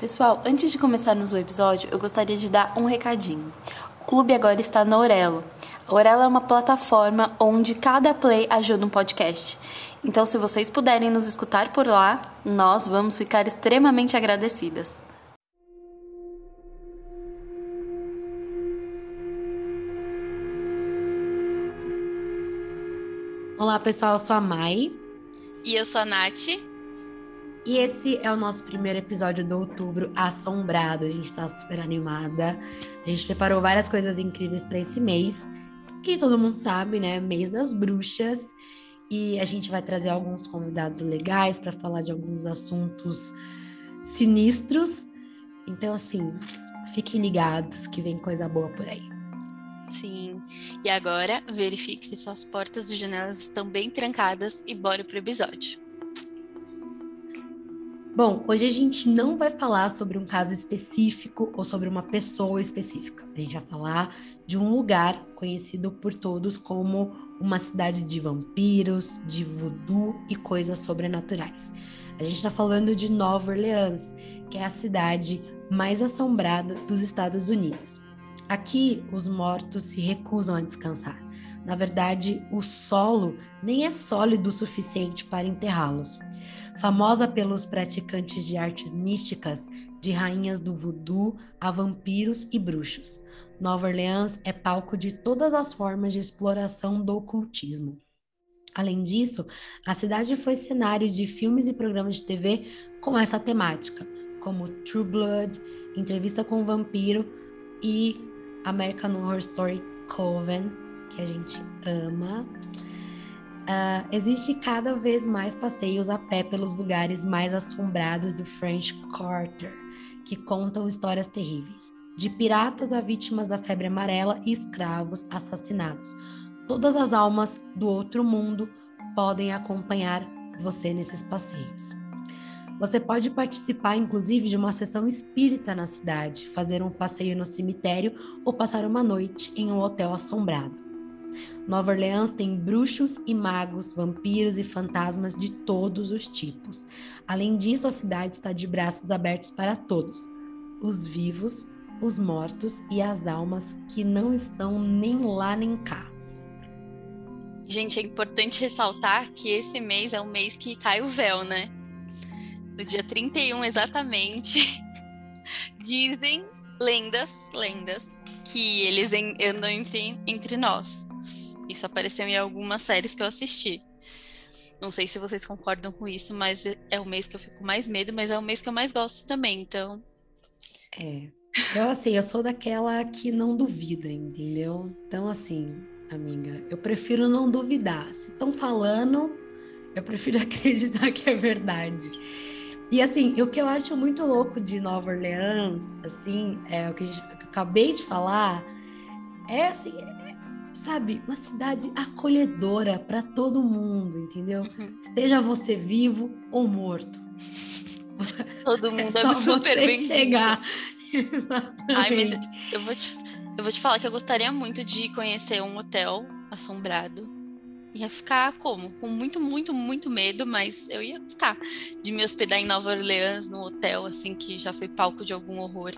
Pessoal, antes de começarmos o episódio, eu gostaria de dar um recadinho. O clube agora está na Orelo. A Orelo é uma plataforma onde cada play ajuda um podcast. Então, se vocês puderem nos escutar por lá, nós vamos ficar extremamente agradecidas. Olá, pessoal, eu sou a Mai. E eu sou a Nath. E esse é o nosso primeiro episódio do outubro assombrado. A gente tá super animada. A gente preparou várias coisas incríveis para esse mês, que todo mundo sabe, né? Mês das bruxas. E a gente vai trazer alguns convidados legais para falar de alguns assuntos sinistros. Então, assim, fiquem ligados que vem coisa boa por aí. Sim. E agora, verifique se suas portas e janelas estão bem trancadas e bora pro episódio. Bom, hoje a gente não vai falar sobre um caso específico ou sobre uma pessoa específica. A gente vai falar de um lugar conhecido por todos como uma cidade de vampiros, de voodoo e coisas sobrenaturais. A gente está falando de Nova Orleans, que é a cidade mais assombrada dos Estados Unidos. Aqui, os mortos se recusam a descansar. Na verdade, o solo nem é sólido o suficiente para enterrá-los. Famosa pelos praticantes de artes místicas, de rainhas do voodoo a vampiros e bruxos, Nova Orleans é palco de todas as formas de exploração do ocultismo. Além disso, a cidade foi cenário de filmes e programas de TV com essa temática, como True Blood, Entrevista com o Vampiro e American Horror Story Coven, que a gente ama. Uh, existe cada vez mais passeios a pé pelos lugares mais assombrados do French Quarter, que contam histórias terríveis, de piratas a vítimas da febre amarela e escravos assassinados. Todas as almas do outro mundo podem acompanhar você nesses passeios. Você pode participar, inclusive, de uma sessão espírita na cidade, fazer um passeio no cemitério ou passar uma noite em um hotel assombrado. Nova Orleans tem bruxos e magos, vampiros e fantasmas de todos os tipos. Além disso, a cidade está de braços abertos para todos: os vivos, os mortos e as almas que não estão nem lá nem cá. Gente, é importante ressaltar que esse mês é o mês que cai o véu, né? no dia 31 exatamente, dizem lendas, lendas, que eles andam entre, entre nós. Isso apareceu em algumas séries que eu assisti. Não sei se vocês concordam com isso, mas é o mês que eu fico mais medo, mas é o mês que eu mais gosto também, então. É. Eu, assim, eu sou daquela que não duvida, entendeu? Então, assim, amiga, eu prefiro não duvidar. Se estão falando, eu prefiro acreditar que é verdade. E assim, o que eu acho muito louco de Nova Orleans, assim, é o que, gente, o que eu acabei de falar, é assim, sabe, uma cidade acolhedora para todo mundo, entendeu? Uhum. Esteja você vivo ou morto. Todo mundo é, é super bem chegar. Ai, mas eu vou, te, eu vou te falar que eu gostaria muito de conhecer um hotel assombrado Ia ficar como? Com muito, muito, muito medo, mas eu ia gostar de me hospedar em Nova Orleans, num hotel, assim, que já foi palco de algum horror.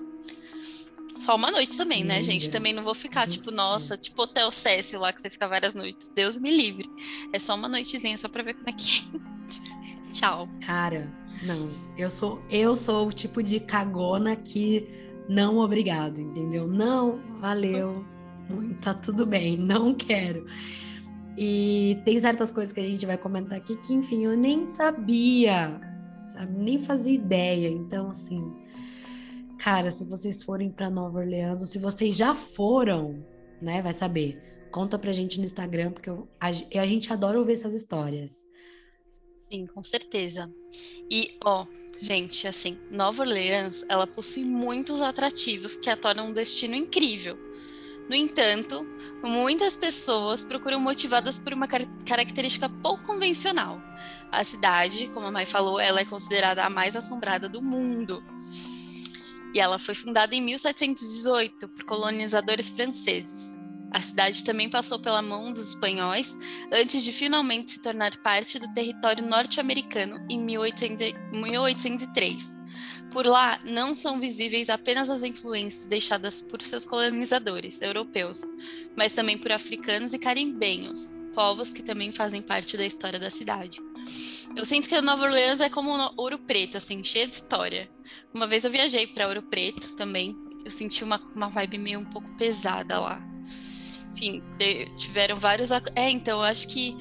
Só uma noite também, né, gente? Também não vou ficar, tipo, nossa, tipo Hotel Cécio lá, que você fica várias noites. Deus me livre. É só uma noitezinha, só pra ver como é que é. Tchau. Cara, não. Eu sou, eu sou o tipo de cagona que não obrigado, entendeu? Não, valeu. Tá tudo bem, não quero. E tem certas coisas que a gente vai comentar aqui que, enfim, eu nem sabia, sabe? nem fazia ideia. Então, assim, cara, se vocês forem para Nova Orleans, ou se vocês já foram, né, vai saber. Conta pra gente no Instagram, porque eu, a, a gente adora ouvir essas histórias. Sim, com certeza. E, ó, gente, assim, Nova Orleans, ela possui muitos atrativos que a tornam um destino incrível. No entanto, muitas pessoas procuram motivadas por uma car característica pouco convencional. A cidade, como a Mai falou, ela é considerada a mais assombrada do mundo. E ela foi fundada em 1718 por colonizadores franceses. A cidade também passou pela mão dos espanhóis antes de finalmente se tornar parte do território norte-americano em 1803 Por lá, não são visíveis apenas as influências deixadas por seus colonizadores europeus, mas também por africanos e caribenhos, povos que também fazem parte da história da cidade. Eu sinto que Nova Orleans é como Ouro Preto, assim, cheia de história. Uma vez eu viajei para Ouro Preto também, eu senti uma, uma vibe meio um pouco pesada lá. Enfim, tiveram vários. É, então, eu acho que,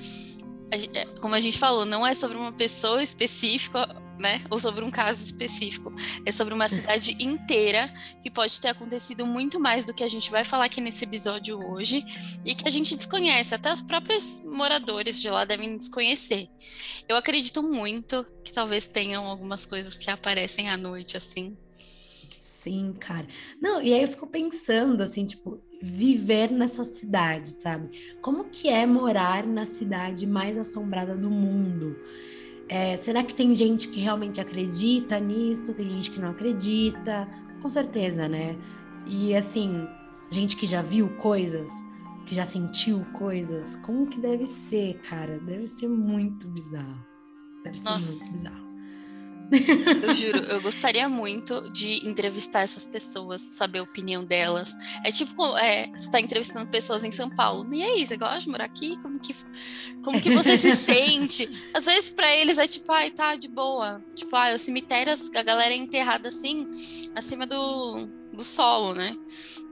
é, como a gente falou, não é sobre uma pessoa específica né? Ou sobre um caso específico. É sobre uma cidade inteira que pode ter acontecido muito mais do que a gente vai falar aqui nesse episódio hoje e que a gente desconhece. Até os próprios moradores de lá devem desconhecer. Eu acredito muito que talvez tenham algumas coisas que aparecem à noite, assim. Sim, cara. Não, e aí eu fico pensando, assim, tipo, viver nessa cidade, sabe? Como que é morar na cidade mais assombrada do mundo? É, será que tem gente que realmente acredita nisso? Tem gente que não acredita? Com certeza, né? E assim, gente que já viu coisas, que já sentiu coisas, como que deve ser, cara? Deve ser muito bizarro. Deve ser Nossa. muito bizarro. Eu juro, eu gostaria muito de entrevistar essas pessoas, saber a opinião delas. É tipo, é, você está entrevistando pessoas em São Paulo. E aí, você gosta de morar aqui? Como que, como que você se sente? Às vezes, para eles, é tipo, ai, tá de boa. Tipo, ah, os cemitérios, a galera é enterrada assim, acima do, do solo, né?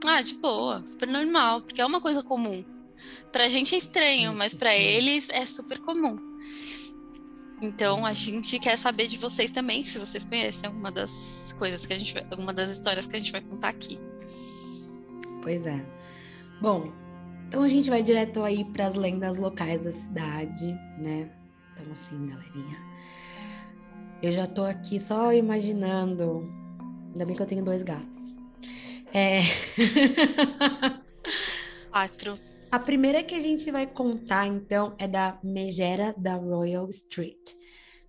Ah, de boa, super normal, porque é uma coisa comum. Pra gente é estranho, mas para eles é super comum. Então a gente quer saber de vocês também, se vocês conhecem alguma das coisas que a gente vai, alguma das histórias que a gente vai contar aqui. Pois é. Bom, então a gente vai direto aí para as lendas locais da cidade, né? Então assim, galerinha. Eu já tô aqui só imaginando. Ainda bem que eu tenho dois gatos. É. Quatro. A primeira que a gente vai contar, então, é da Megera da Royal Street.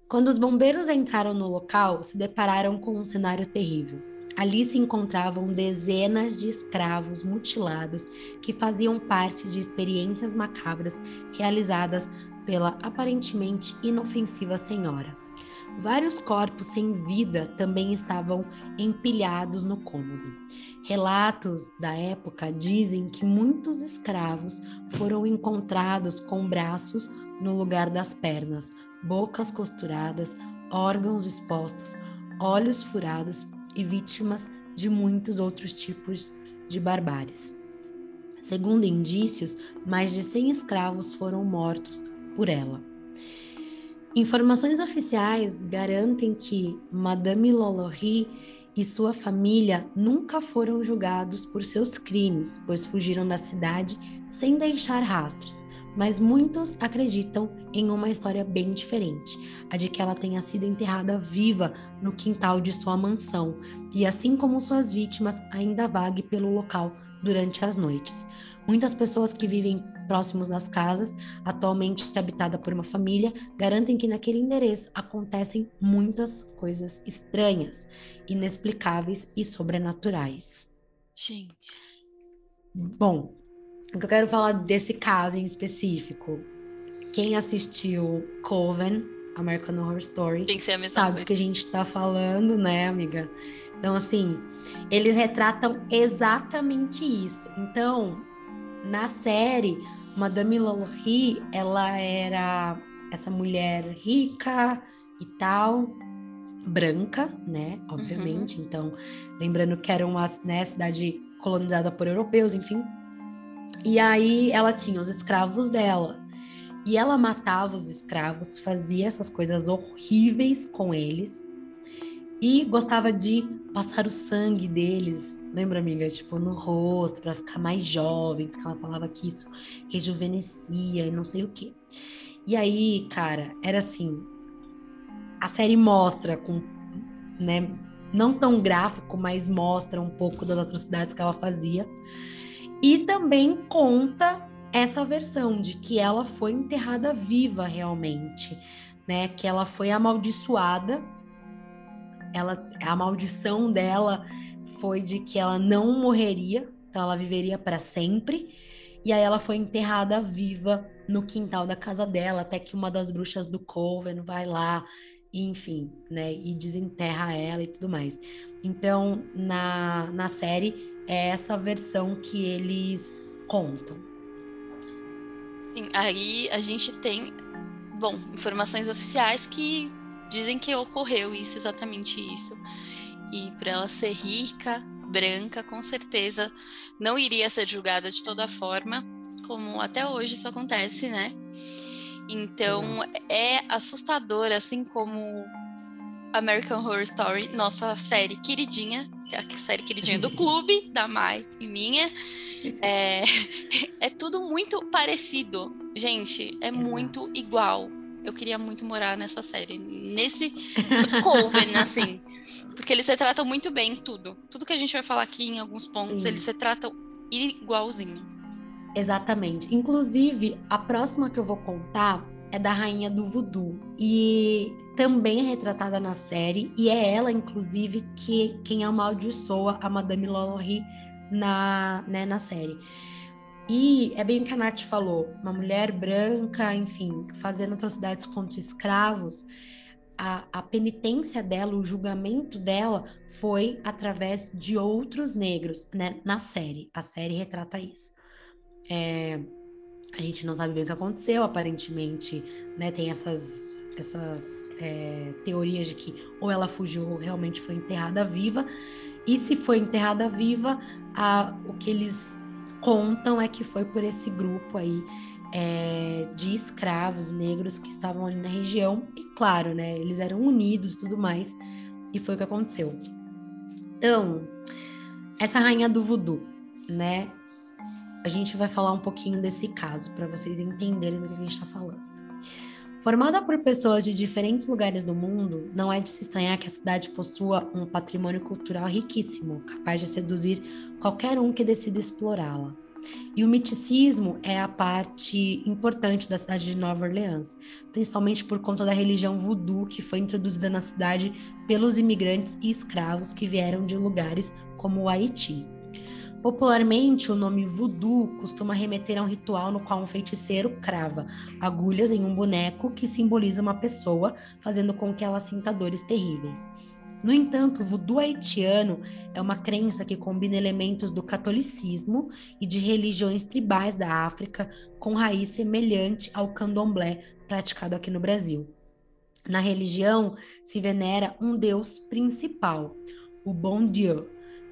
Quando os bombeiros entraram no local, se depararam com um cenário terrível. Ali se encontravam dezenas de escravos mutilados que faziam parte de experiências macabras realizadas pela aparentemente inofensiva senhora. Vários corpos sem vida também estavam empilhados no cômodo. Relatos da época dizem que muitos escravos foram encontrados com braços no lugar das pernas, bocas costuradas, órgãos expostos, olhos furados e vítimas de muitos outros tipos de barbáries. Segundo indícios, mais de 100 escravos foram mortos por ela. Informações oficiais garantem que Madame Lolory e sua família nunca foram julgados por seus crimes, pois fugiram da cidade sem deixar rastros. Mas muitos acreditam em uma história bem diferente, a de que ela tenha sido enterrada viva no quintal de sua mansão, e assim como suas vítimas ainda vague pelo local durante as noites. Muitas pessoas que vivem próximos das casas, atualmente habitada por uma família, garantem que naquele endereço acontecem muitas coisas estranhas, inexplicáveis e sobrenaturais. Gente. Bom, o que eu quero falar desse caso em específico, quem assistiu Coven, American Horror Story, sabe do que a gente tá falando, né, amiga? Então, assim, eles retratam exatamente isso. Então, na série, Madame Lalaurie, ela era essa mulher rica e tal, branca, né? Obviamente. Uhum. Então, lembrando que era uma né, cidade colonizada por europeus, enfim. E aí ela tinha os escravos dela. E ela matava os escravos, fazia essas coisas horríveis com eles e gostava de passar o sangue deles Lembra, amiga? Tipo, no rosto, para ficar mais jovem, porque ela falava que isso rejuvenescia e não sei o quê. E aí, cara, era assim. A série mostra com, né, não tão gráfico, mas mostra um pouco das atrocidades que ela fazia. E também conta essa versão de que ela foi enterrada viva realmente, né? Que ela foi amaldiçoada. Ela, a maldição dela foi de que ela não morreria, então ela viveria para sempre. E aí ela foi enterrada viva no quintal da casa dela, até que uma das bruxas do Coven vai lá enfim, né? E desenterra ela e tudo mais. Então, na, na série, é essa versão que eles contam. Sim, aí a gente tem, bom, informações oficiais que dizem que ocorreu isso, exatamente isso. E por ela ser rica, branca, com certeza não iria ser julgada de toda forma, como até hoje isso acontece, né? Então é assustador, assim como American Horror Story, nossa série queridinha, que a série queridinha do clube, da Mai e minha. É, é tudo muito parecido. Gente, é muito igual. Eu queria muito morar nessa série, nesse Coven, assim. Porque eles se tratam muito bem tudo. Tudo que a gente vai falar aqui em alguns pontos, Sim. eles se tratam igualzinho. Exatamente. Inclusive, a próxima que eu vou contar é da rainha do voodoo e também é retratada na série e é ela, inclusive, que quem amaldiçoa a Madame Lalaurie na, né, na série. E é bem o que a Nath falou, uma mulher branca, enfim, fazendo atrocidades contra escravos, a, a penitência dela, o julgamento dela foi através de outros negros, né, na série. A série retrata isso. É, a gente não sabe bem o que aconteceu, aparentemente, né? Tem essas, essas é, teorias de que ou ela fugiu ou realmente foi enterrada viva. E se foi enterrada viva, a, o que eles contam é que foi por esse grupo aí é, de escravos negros que estavam ali na região. E claro, né? Eles eram unidos tudo mais. E foi o que aconteceu. Então, essa rainha do voodoo, né? a gente vai falar um pouquinho desse caso para vocês entenderem do que a gente está falando. Formada por pessoas de diferentes lugares do mundo, não é de se estranhar que a cidade possua um patrimônio cultural riquíssimo, capaz de seduzir qualquer um que decida explorá-la. E o miticismo é a parte importante da cidade de Nova Orleans, principalmente por conta da religião voodoo que foi introduzida na cidade pelos imigrantes e escravos que vieram de lugares como o Haiti. Popularmente, o nome voodoo costuma remeter a um ritual no qual um feiticeiro crava agulhas em um boneco que simboliza uma pessoa, fazendo com que ela sinta dores terríveis. No entanto, o voodoo haitiano é uma crença que combina elementos do catolicismo e de religiões tribais da África com raiz semelhante ao candomblé praticado aqui no Brasil. Na religião se venera um deus principal, o Bon Dieu,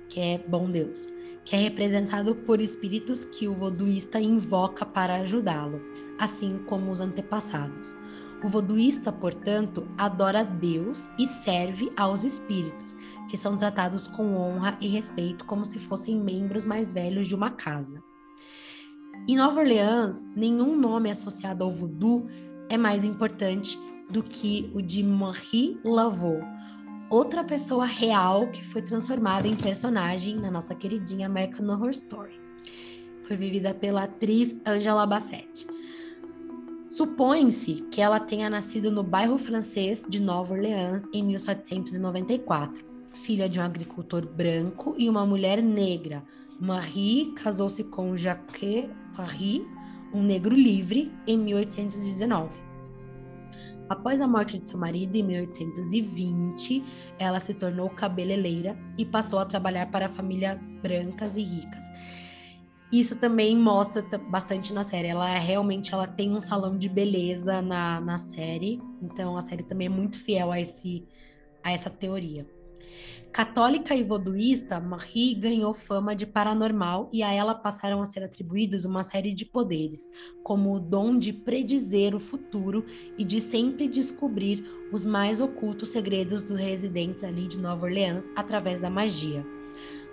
que é bom Deus que é representado por espíritos que o voduísta invoca para ajudá-lo, assim como os antepassados. O voduísta, portanto, adora Deus e serve aos espíritos, que são tratados com honra e respeito como se fossem membros mais velhos de uma casa. Em Nova Orleans, nenhum nome associado ao voodoo é mais importante do que o de Marie Laveau, outra pessoa real que foi transformada em personagem na nossa queridinha American Horror Story. Foi vivida pela atriz Angela Bassett. Supõe-se que ela tenha nascido no bairro francês de Nova Orleans em 1794, filha de um agricultor branco e uma mulher negra. Marie casou-se com Jacques Paris, um negro livre, em 1819. Após a morte de seu marido em 1820, ela se tornou cabeleireira e passou a trabalhar para famílias brancas e ricas. Isso também mostra bastante na série. Ela é, realmente ela tem um salão de beleza na, na série, então a série também é muito fiel a, esse, a essa teoria. Católica e voduísta, Marie ganhou fama de paranormal e a ela passaram a ser atribuídos uma série de poderes, como o dom de predizer o futuro e de sempre descobrir os mais ocultos segredos dos residentes ali de Nova Orleans através da magia.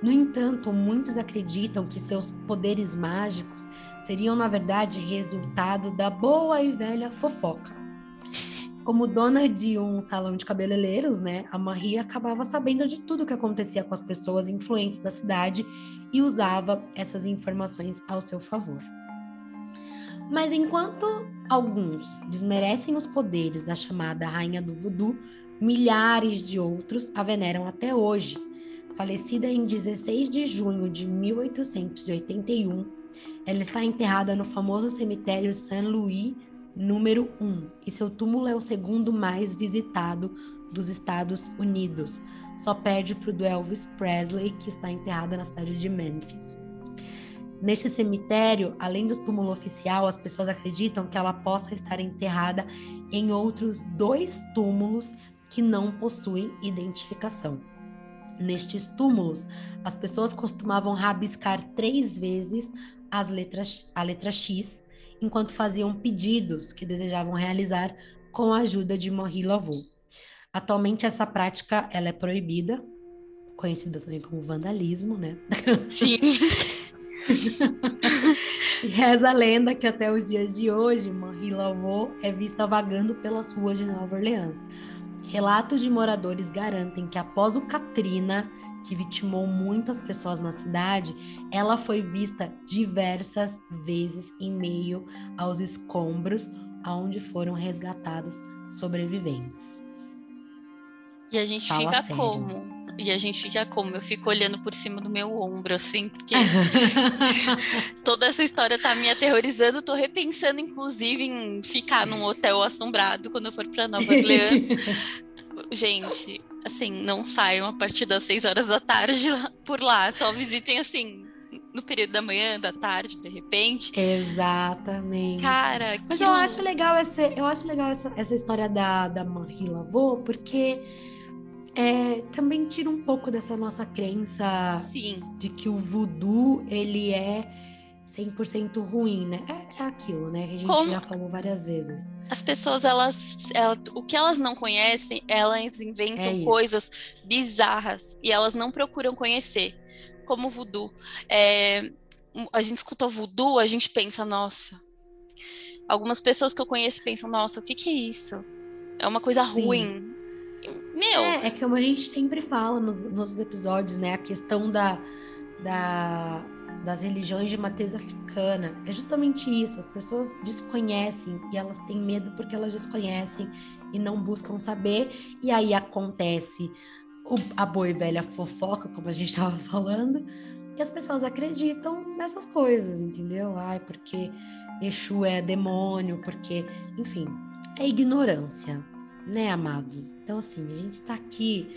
No entanto, muitos acreditam que seus poderes mágicos seriam, na verdade, resultado da boa e velha fofoca como dona de um salão de cabeleireiros, né, a Marie acabava sabendo de tudo o que acontecia com as pessoas influentes da cidade e usava essas informações ao seu favor. Mas enquanto alguns desmerecem os poderes da chamada Rainha do Voodoo, milhares de outros a veneram até hoje. Falecida em 16 de junho de 1881, ela está enterrada no famoso cemitério Saint-Louis número 1 e seu túmulo é o segundo mais visitado dos Estados Unidos. Só perde para o do Elvis Presley, que está enterrado na cidade de Memphis. Neste cemitério, além do túmulo oficial, as pessoas acreditam que ela possa estar enterrada em outros dois túmulos que não possuem identificação. Nestes túmulos, as pessoas costumavam rabiscar três vezes as letras, a letra X enquanto faziam pedidos que desejavam realizar com a ajuda de Marie Laveau. Atualmente essa prática ela é proibida, conhecida também como vandalismo, né? Sim. e reza a lenda que até os dias de hoje, Marie Laveau é vista vagando pelas ruas de Nova Orleans. Relatos de moradores garantem que após o Katrina, que vitimou muitas pessoas na cidade, ela foi vista diversas vezes em meio aos escombros aonde foram resgatados sobreviventes. E a gente Fala fica sério. como? E a gente fica como? Eu fico olhando por cima do meu ombro, assim, porque toda essa história tá me aterrorizando. Tô repensando, inclusive, em ficar num hotel assombrado quando eu for para Nova Orleans. gente, assim, não saiam a partir das 6 horas da tarde por lá. Só visitem, assim, no período da manhã, da tarde, de repente. Exatamente. Cara, Mas que... eu acho legal essa, eu acho legal essa, essa história da, da Marie porque é, também tira um pouco dessa nossa crença Sim. de que o voodoo, ele é 100% ruim, né? É, é, aquilo, né? Que a gente Como... já falou várias vezes. As pessoas, elas, elas, o que elas não conhecem, elas inventam é coisas bizarras e elas não procuram conhecer, como voodoo. É, a gente escuta voodoo, a gente pensa, nossa. Algumas pessoas que eu conheço pensam, nossa, o que, que é isso? É uma coisa Sim. ruim, meu. É, é como a gente sempre fala nos, nos episódios, né? A questão da, da, das religiões de matriz africana. É justamente isso. As pessoas desconhecem e elas têm medo porque elas desconhecem e não buscam saber. E aí acontece o, a boa e velha fofoca, como a gente estava falando, e as pessoas acreditam nessas coisas, entendeu? Ai, porque Exu é demônio, porque, enfim, é ignorância né, amados? Então, assim, a gente está aqui.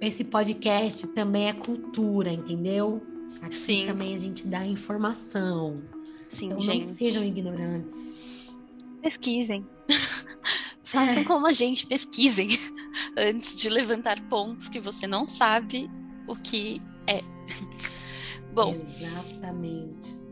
Esse podcast também é cultura, entendeu? Aqui Sim. também a gente dá informação. Sim, então, gente. não sejam ignorantes. Pesquisem. Façam é. como a gente, pesquisem antes de levantar pontos que você não sabe o que é. Bom. Exatamente.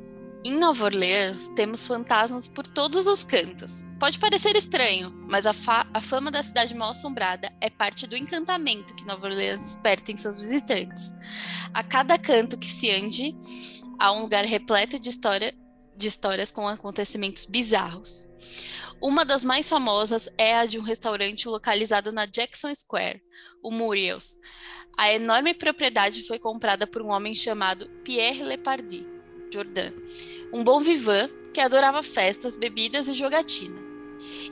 Em Nova Orleans, temos fantasmas por todos os cantos. Pode parecer estranho, mas a, fa a fama da cidade mal assombrada é parte do encantamento que Nova Orleans desperta em seus visitantes. A cada canto que se ande, há um lugar repleto de, história, de histórias com acontecimentos bizarros. Uma das mais famosas é a de um restaurante localizado na Jackson Square, o Muriel's. A enorme propriedade foi comprada por um homem chamado Pierre Lepardi Jordan, um bom vivan que adorava festas, bebidas e jogatina.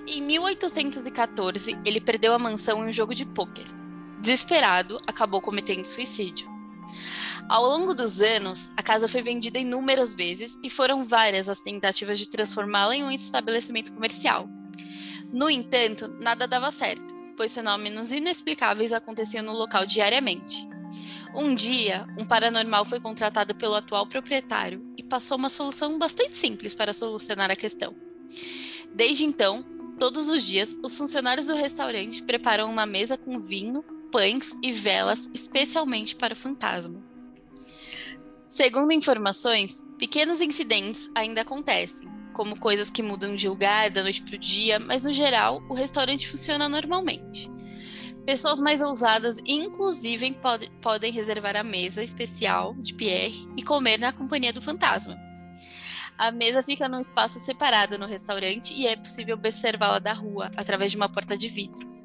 Em 1814, ele perdeu a mansão em um jogo de pôquer. Desesperado, acabou cometendo suicídio. Ao longo dos anos, a casa foi vendida inúmeras vezes e foram várias as tentativas de transformá-la em um estabelecimento comercial. No entanto, nada dava certo, pois fenômenos inexplicáveis aconteciam no local diariamente. Um dia, um paranormal foi contratado pelo atual proprietário e passou uma solução bastante simples para solucionar a questão. Desde então, todos os dias, os funcionários do restaurante preparam uma mesa com vinho, pães e velas especialmente para o fantasma. Segundo informações, pequenos incidentes ainda acontecem, como coisas que mudam de lugar da noite para o dia, mas no geral o restaurante funciona normalmente. Pessoas mais ousadas, inclusive, pode, podem reservar a mesa especial de Pierre e comer na companhia do fantasma. A mesa fica num espaço separado no restaurante e é possível observá-la da rua através de uma porta de vidro.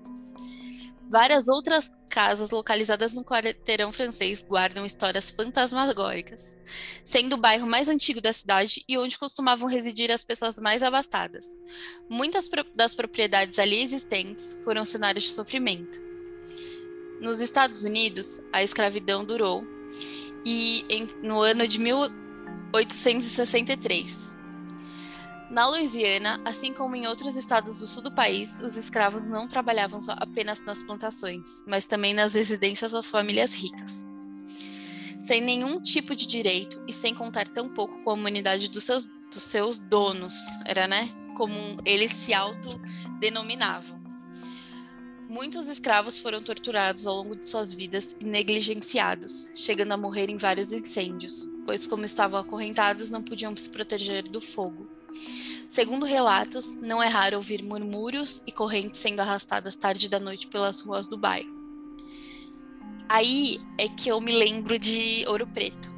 Várias outras casas localizadas no quarteirão francês guardam histórias fantasmagóricas, sendo o bairro mais antigo da cidade e onde costumavam residir as pessoas mais abastadas. Muitas das propriedades ali existentes foram cenários de sofrimento. Nos Estados Unidos, a escravidão durou e em, no ano de 1863. Na Louisiana, assim como em outros estados do sul do país, os escravos não trabalhavam apenas nas plantações, mas também nas residências das famílias ricas. Sem nenhum tipo de direito e sem contar tão pouco com a humanidade dos seus, dos seus donos, era, né? Como eles se autodenominavam. Muitos escravos foram torturados ao longo de suas vidas e negligenciados, chegando a morrer em vários incêndios, pois, como estavam acorrentados, não podiam se proteger do fogo. Segundo relatos, não é raro ouvir murmúrios e correntes sendo arrastadas tarde da noite pelas ruas do bairro. Aí é que eu me lembro de Ouro Preto.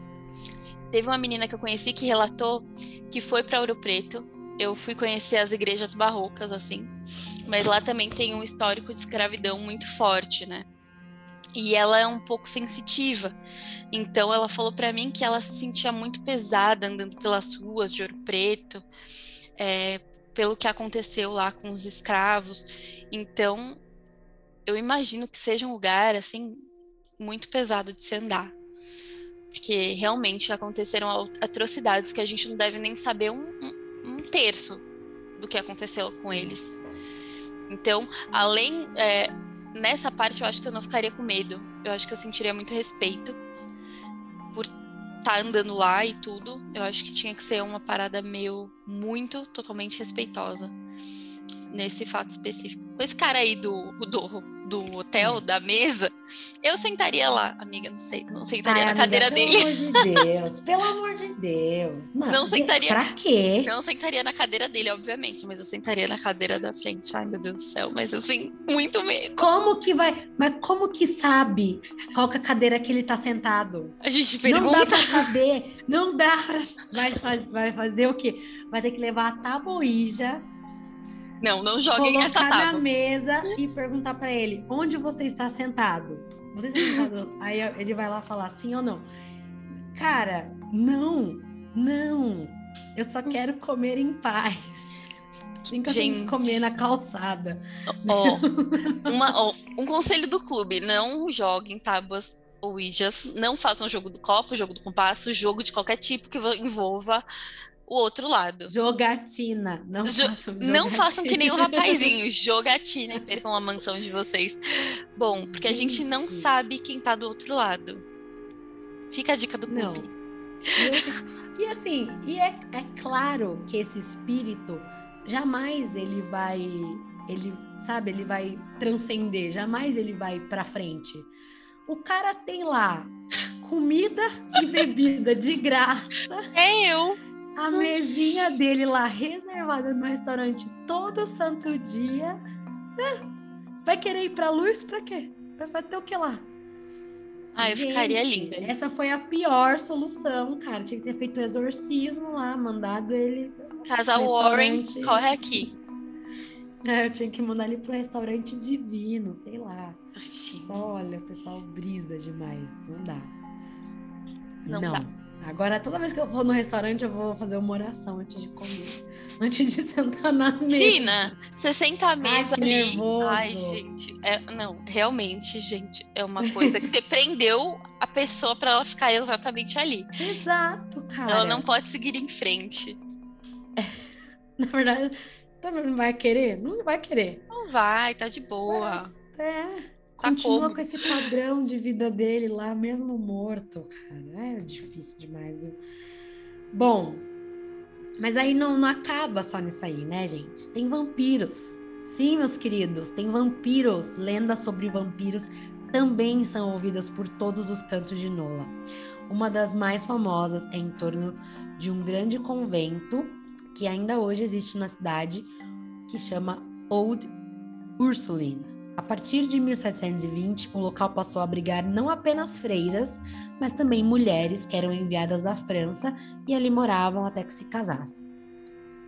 Teve uma menina que eu conheci que relatou que foi para Ouro Preto. Eu fui conhecer as igrejas barrocas, assim, mas lá também tem um histórico de escravidão muito forte, né? E ela é um pouco sensitiva. Então ela falou para mim que ela se sentia muito pesada andando pelas ruas de Ouro Preto, é, pelo que aconteceu lá com os escravos. Então eu imagino que seja um lugar assim muito pesado de se andar. Porque realmente aconteceram atrocidades que a gente não deve nem saber um, um, um terço do que aconteceu com eles. Então, além é, nessa parte eu acho que eu não ficaria com medo. Eu acho que eu sentiria muito respeito por estar tá andando lá e tudo. Eu acho que tinha que ser uma parada meio muito, totalmente respeitosa nesse fato específico. Com esse cara aí do, do, do hotel, da mesa, eu sentaria lá, amiga, não sei, não sentaria Ai, na amiga, cadeira dele. Pelo amor de Deus, pelo amor de Deus. Não, não sentaria. Pra quê? Não sentaria na cadeira dele, obviamente, mas eu sentaria na cadeira da frente. Ai, meu Deus do céu, mas assim, muito medo. Como que vai? Mas como que sabe qual é a cadeira que ele tá sentado? A gente pergunta. Não dá pra saber, não dá pra. Vai, vai fazer o quê? Vai ter que levar a tabuija não, não joguem essa tábua. Colocar na mesa e perguntar para ele, onde você está sentado? Você está sentado? Aí ele vai lá falar sim ou não. Cara, não, não. Eu só quero comer em paz. Nem que eu Gente. que comer na calçada. Ó, uma, ó, um conselho do clube: não joguem tábuas ouijas, não façam jogo do copo, jogo do compasso, jogo de qualquer tipo que envolva o outro lado. Jogatina. Não, jo façam, jogatina. não façam que nem o rapazinho. Jogatina e percam a mansão de vocês. Bom, porque a gente não sabe quem tá do outro lado. Fica a dica do Não. E, e assim, e é, é claro que esse espírito jamais ele vai, ele sabe, ele vai transcender, jamais ele vai para frente. O cara tem lá comida e bebida de graça. É eu a mesinha dele lá reservada no restaurante todo santo dia. Né? Vai querer ir pra luz pra quê? Vai ter o que lá? Ah, eu Gente, ficaria linda. Essa foi a pior solução, cara. Tinha que ter feito o exorcismo lá, mandado ele. Casal Warren, corre aqui. É, eu tinha que mandar ele pro restaurante divino, sei lá. Só, olha, o pessoal brisa demais. Não dá. Não, Não. dá. Agora, toda vez que eu vou no restaurante, eu vou fazer uma oração antes de comer. antes de sentar na mesa. Tina, você senta à mesa Ai, ali. Nervoso. Ai, gente. É, não, realmente, gente, é uma coisa que você prendeu a pessoa para ela ficar exatamente ali. Exato, cara. Ela não pode seguir em frente. É, na verdade, também não vai querer? Não vai querer. Não vai, tá de boa. É. Tá Continua como? com esse padrão de vida dele lá, mesmo morto, cara. É difícil demais. Bom, mas aí não, não acaba só nisso aí, né, gente? Tem vampiros. Sim, meus queridos, tem vampiros. Lendas sobre vampiros também são ouvidas por todos os cantos de Nola. Uma das mais famosas é em torno de um grande convento que ainda hoje existe na cidade, que chama Old Ursuline. A partir de 1720, o local passou a abrigar não apenas freiras, mas também mulheres que eram enviadas da França e ali moravam até que se casassem.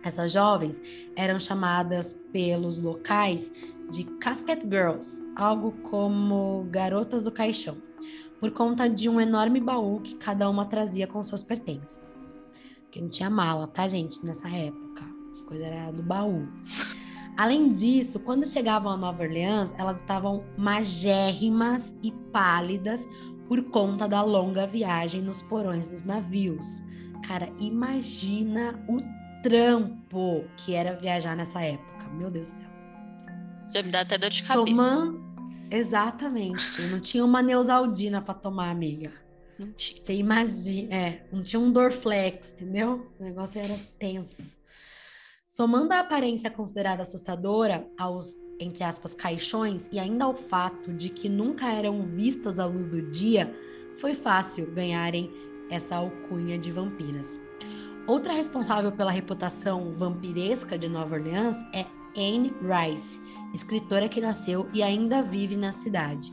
Essas jovens eram chamadas pelos locais de Casket Girls, algo como garotas do caixão, por conta de um enorme baú que cada uma trazia com suas pertences. Porque não tinha mala, tá, gente, nessa época. As coisas eram do baú. Além disso, quando chegavam a Nova Orleans, elas estavam magérrimas e pálidas por conta da longa viagem nos porões dos navios. Cara, imagina o trampo que era viajar nessa época. Meu Deus do céu. Já me dá até dor de cabeça. Soman... Exatamente. Não tinha uma Neusaldina para tomar, amiga. Não tinha. Você imagina. É, não tinha um Dorflex, entendeu? O negócio era tenso. Somando a aparência considerada assustadora aos, entre aspas, caixões e ainda ao fato de que nunca eram vistas à luz do dia, foi fácil ganharem essa alcunha de vampiras. Outra responsável pela reputação vampiresca de Nova Orleans é Anne Rice, escritora que nasceu e ainda vive na cidade.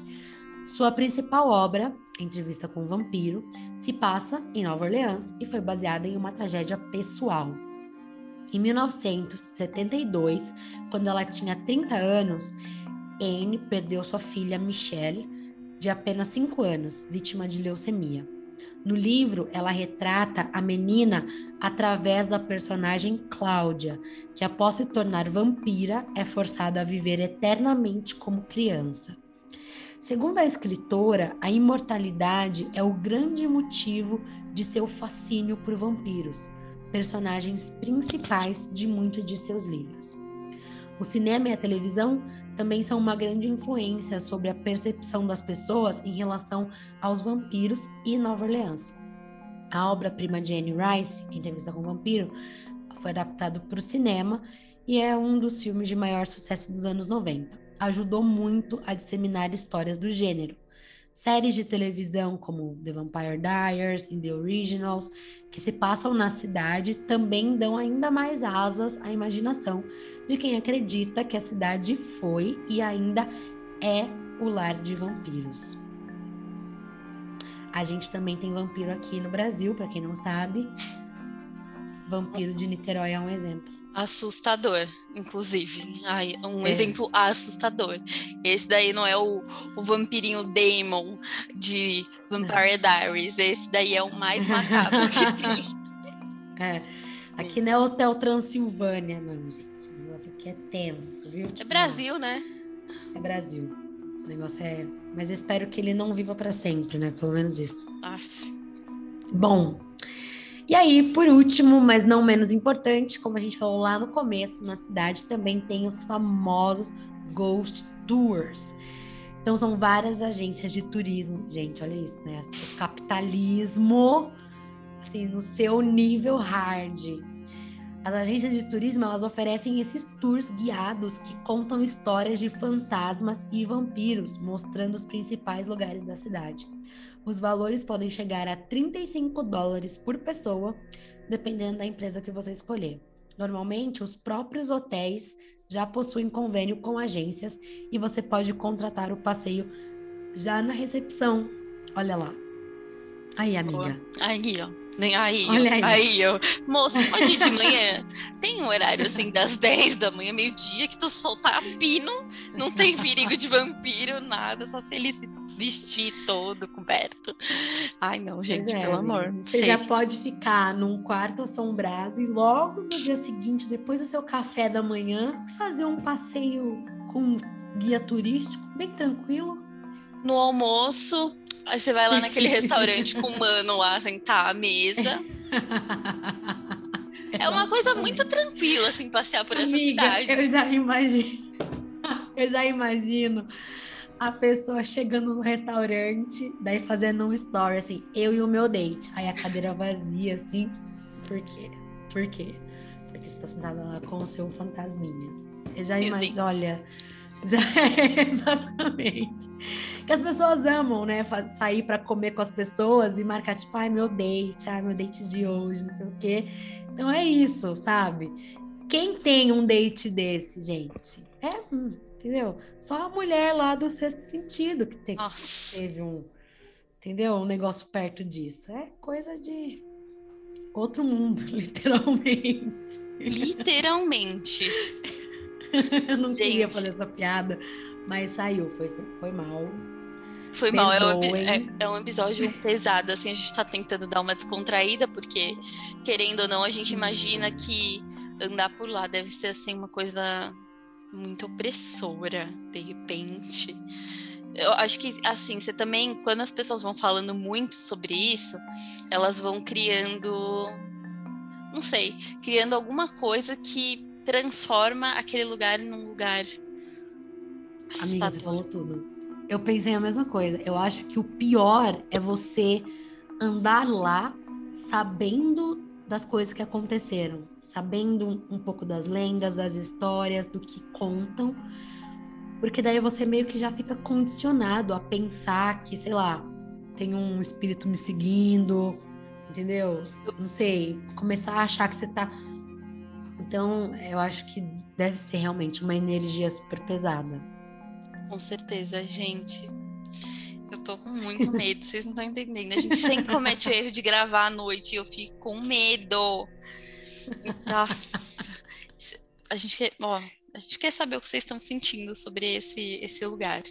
Sua principal obra, Entrevista com o Vampiro, se passa em Nova Orleans e foi baseada em uma tragédia pessoal. Em 1972, quando ela tinha 30 anos, Anne perdeu sua filha Michelle, de apenas 5 anos, vítima de leucemia. No livro, ela retrata a menina através da personagem Cláudia, que após se tornar vampira é forçada a viver eternamente como criança. Segundo a escritora, a imortalidade é o grande motivo de seu fascínio por vampiros, personagens principais de muitos de seus livros. O cinema e a televisão também são uma grande influência sobre a percepção das pessoas em relação aos vampiros e Nova Orleans. A obra-prima de Anne Rice, Entrevista com o Vampiro, foi adaptado para o cinema e é um dos filmes de maior sucesso dos anos 90. Ajudou muito a disseminar histórias do gênero. Séries de televisão como The Vampire Diaries e The Originals, que se passam na cidade, também dão ainda mais asas à imaginação de quem acredita que a cidade foi e ainda é o lar de vampiros. A gente também tem vampiro aqui no Brasil, para quem não sabe. Vampiro de Niterói é um exemplo assustador, inclusive. Ai, um é. exemplo assustador. Esse daí não é o, o vampirinho Damon de Vampire Diaries. Esse daí é o mais macabro que tem. É. Aqui não é Hotel Transilvânia, não, gente. O negócio aqui é tenso, viu? É Brasil, né? É Brasil. O negócio é. Mas eu espero que ele não viva para sempre, né? Pelo menos isso. Aff. Bom, e aí, por último, mas não menos importante, como a gente falou lá no começo, na cidade também tem os famosos Ghost Tours. Então, são várias agências de turismo. Gente, olha isso, né? O capitalismo, assim, no seu nível hard. As agências de turismo, elas oferecem esses tours guiados que contam histórias de fantasmas e vampiros, mostrando os principais lugares da cidade. Os valores podem chegar a 35 dólares por pessoa, dependendo da empresa que você escolher. Normalmente, os próprios hotéis já possuem convênio com agências e você pode contratar o passeio já na recepção. Olha lá. Aí, amiga. Aí, ó. Aí, Olha aí. aí, ó. Moço, pode ir de manhã? Tem um horário assim das 10 da manhã, meio-dia, que tu soltar pino, não tem perigo de vampiro, nada, só se ele se vestir todo coberto. Ai, não, gente, é, pelo amor. Você sei. já pode ficar num quarto assombrado e logo no dia seguinte, depois do seu café da manhã, fazer um passeio com guia turístico, bem tranquilo. No almoço, Aí você vai lá naquele restaurante com o mano lá sentar à mesa. É uma coisa muito tranquila, assim, passear por essa Amiga, cidade. Eu já imagino. Eu já imagino a pessoa chegando no restaurante, daí fazendo um story, assim, eu e o meu date. Aí a cadeira vazia, assim. Por quê? Por quê? Porque você tá sentada lá com o seu fantasminha. Eu já imagino, olha. Já é, exatamente. Que as pessoas amam, né? Sair para comer com as pessoas e marcar, tipo, ai, meu date, ai, meu date de hoje, não sei o quê. Então é isso, sabe? Quem tem um date desse, gente? É, entendeu? Só a mulher lá do sexto sentido que teve, teve um, entendeu? Um negócio perto disso. É coisa de outro mundo, literalmente. Literalmente. eu não Gente. queria fazer essa piada, mas saiu, foi, foi mal. Foi mal, é um, é, é um, episódio pesado, assim, a gente tá tentando dar uma descontraída, porque, querendo ou não, a gente imagina que andar por lá deve ser, assim, uma coisa muito opressora, de repente. Eu acho que, assim, você também, quando as pessoas vão falando muito sobre isso, elas vão criando não sei, criando alguma coisa que transforma aquele lugar num lugar Amiga, você falou tudo. Eu pensei a mesma coisa. Eu acho que o pior é você andar lá sabendo das coisas que aconteceram, sabendo um pouco das lendas, das histórias, do que contam, porque daí você meio que já fica condicionado a pensar que, sei lá, tem um espírito me seguindo, entendeu? Não sei, começar a achar que você tá. Então, eu acho que deve ser realmente uma energia super pesada. Com certeza, gente. Eu tô com muito medo, vocês não estão entendendo. A gente sempre comete o erro de gravar à noite e eu fico com medo. Nossa. A gente quer, ó, a gente quer saber o que vocês estão sentindo sobre esse, esse lugar.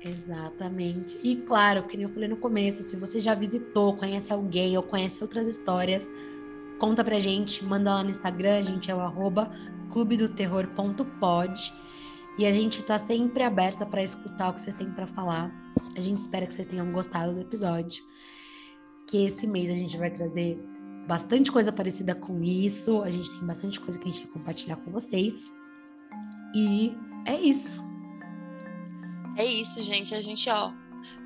Exatamente. E claro, como eu falei no começo, se você já visitou, conhece alguém ou conhece outras histórias, conta pra gente, manda lá no Instagram, a gente é o arroba clubedoterror.pod e a gente tá sempre aberta para escutar o que vocês têm para falar. A gente espera que vocês tenham gostado do episódio. Que esse mês a gente vai trazer bastante coisa parecida com isso. A gente tem bastante coisa que a gente vai compartilhar com vocês. E é isso. É isso, gente. A gente, ó,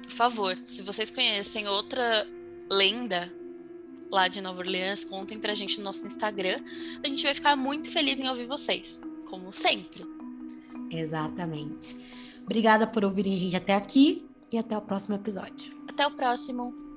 por favor, se vocês conhecem outra lenda lá de Nova Orleans, contem pra gente no nosso Instagram. A gente vai ficar muito feliz em ouvir vocês, como sempre. Exatamente. Obrigada por ouvirem a gente até aqui e até o próximo episódio. Até o próximo.